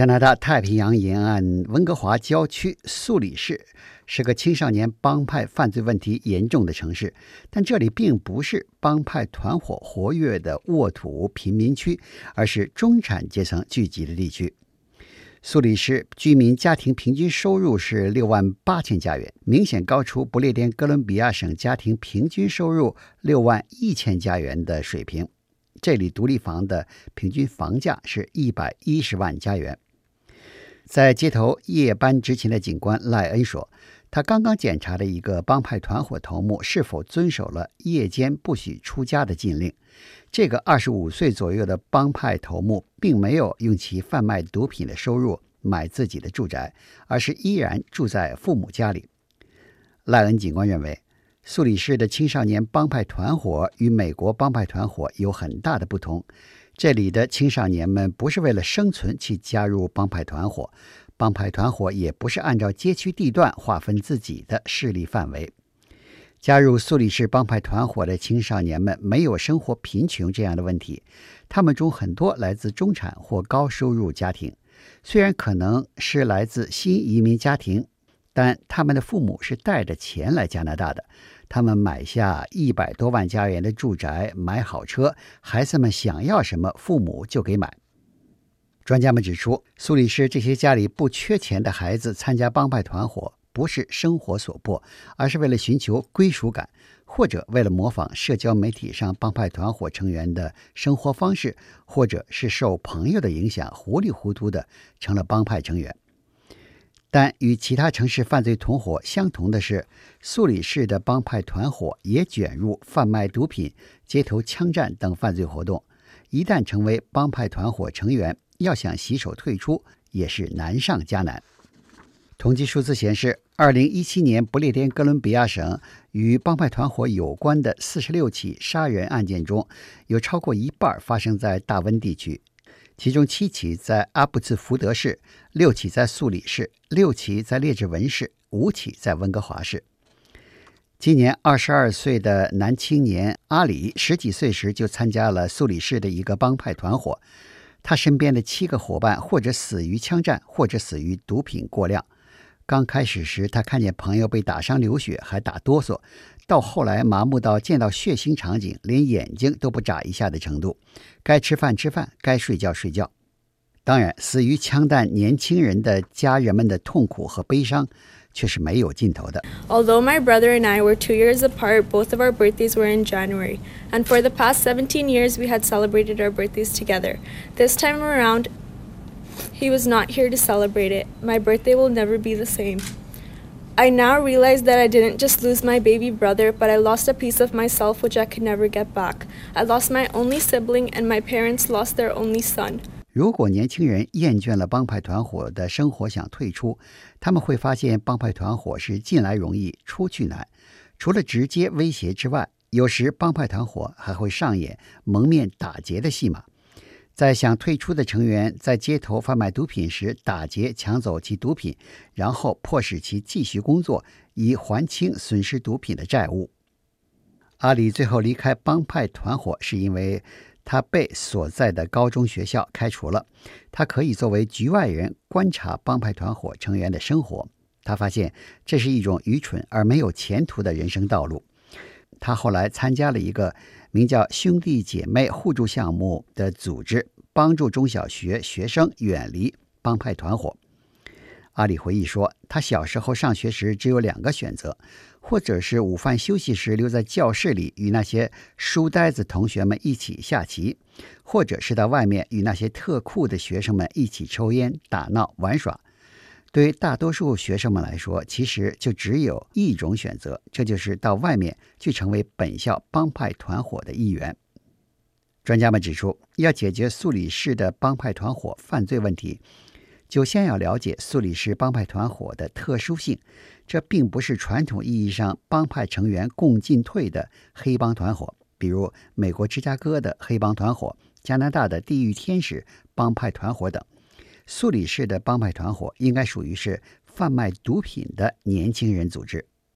加拿大太平洋沿岸温哥华郊区素里市是个青少年帮派犯罪问题严重的城市，但这里并不是帮派团伙活跃的沃土贫民区，而是中产阶层聚集的地区。苏里市居民家庭平均收入是六万八千加元，明显高出不列颠哥伦比亚省家庭平均收入六万一千加元的水平。这里独立房的平均房价是一百一十万加元。在街头夜班执勤的警官赖恩说：“他刚刚检查了一个帮派团伙头目是否遵守了夜间不许出家的禁令。这个二十五岁左右的帮派头目并没有用其贩卖毒品的收入买自己的住宅，而是依然住在父母家里。”赖恩警官认为。苏里市的青少年帮派团伙与美国帮派团伙有很大的不同。这里的青少年们不是为了生存去加入帮派团伙，帮派团伙也不是按照街区地段划分自己的势力范围。加入苏里市帮派团伙的青少年们没有生活贫穷这样的问题，他们中很多来自中产或高收入家庭，虽然可能是来自新移民家庭。但他们的父母是带着钱来加拿大的，他们买下一百多万加元的住宅，买好车，孩子们想要什么，父母就给买。专家们指出，苏里市这些家里不缺钱的孩子参加帮派团伙，不是生活所迫，而是为了寻求归属感，或者为了模仿社交媒体上帮派团伙成员的生活方式，或者是受朋友的影响，糊里糊涂的成了帮派成员。但与其他城市犯罪同伙相同的是，苏里市的帮派团伙也卷入贩卖毒品、街头枪战等犯罪活动。一旦成为帮派团伙成员，要想洗手退出也是难上加难。统计数字显示，二零一七年不列颠哥伦比亚省与帮派团伙有关的四十六起杀人案件中，有超过一半发生在大温地区。其中七起在阿布兹福德市，六起在素里市，六起在列治文市，五起在温哥华市。今年二十二岁的男青年阿里，十几岁时就参加了素里市的一个帮派团伙。他身边的七个伙伴，或者死于枪战，或者死于毒品过量。刚开始时，他看见朋友被打伤流血，还打哆嗦；到后来，麻木到见到血腥场景连眼睛都不眨一下的程度。该吃饭吃饭，该睡觉睡觉。当然，死于枪弹年轻人的家人们的痛苦和悲伤却是没有尽头的。Although my brother and I were two years apart, both of our birthdays were in January, and for the past 17 years we had celebrated our birthdays together. This time around, he was not here to celebrate it. My birthday will never be the same. I now realize that I didn't just lose my baby brother, but I lost a piece of myself which I could never get back. I lost my only sibling, and my parents lost their only son. 如果年轻人厌倦了帮派团伙的生活，想退出，他们会发现帮派团伙是进来容易出去难。除了直接威胁之外，有时帮派团伙还会上演蒙面打劫的戏码。 在想退出的成员在街头贩卖毒品时，打劫抢走其毒品，然后迫使其继续工作，以还清损失毒品的债务。阿里最后离开帮派团伙，是因为他被所在的高中学校开除了。他可以作为局外人观察帮派团伙成员的生活。他发现这是一种愚蠢而没有前途的人生道路。他后来参加了一个。名叫“兄弟姐妹互助项目”的组织，帮助中小学学生远离帮派团伙。阿里回忆说，他小时候上学时只有两个选择：或者是午饭休息时留在教室里与那些书呆子同学们一起下棋，或者是到外面与那些特酷的学生们一起抽烟、打闹、玩耍。对于大多数学生们来说，其实就只有一种选择，这就是到外面去成为本校帮派团伙的一员。专家们指出，要解决苏里市的帮派团伙犯罪问题，就先要了解苏里市帮派团伙的特殊性。这并不是传统意义上帮派成员共进退的黑帮团伙，比如美国芝加哥的黑帮团伙、加拿大的地狱天使帮派团伙等。苏里市的帮派团伙应该属于是贩卖毒品的年轻人组织。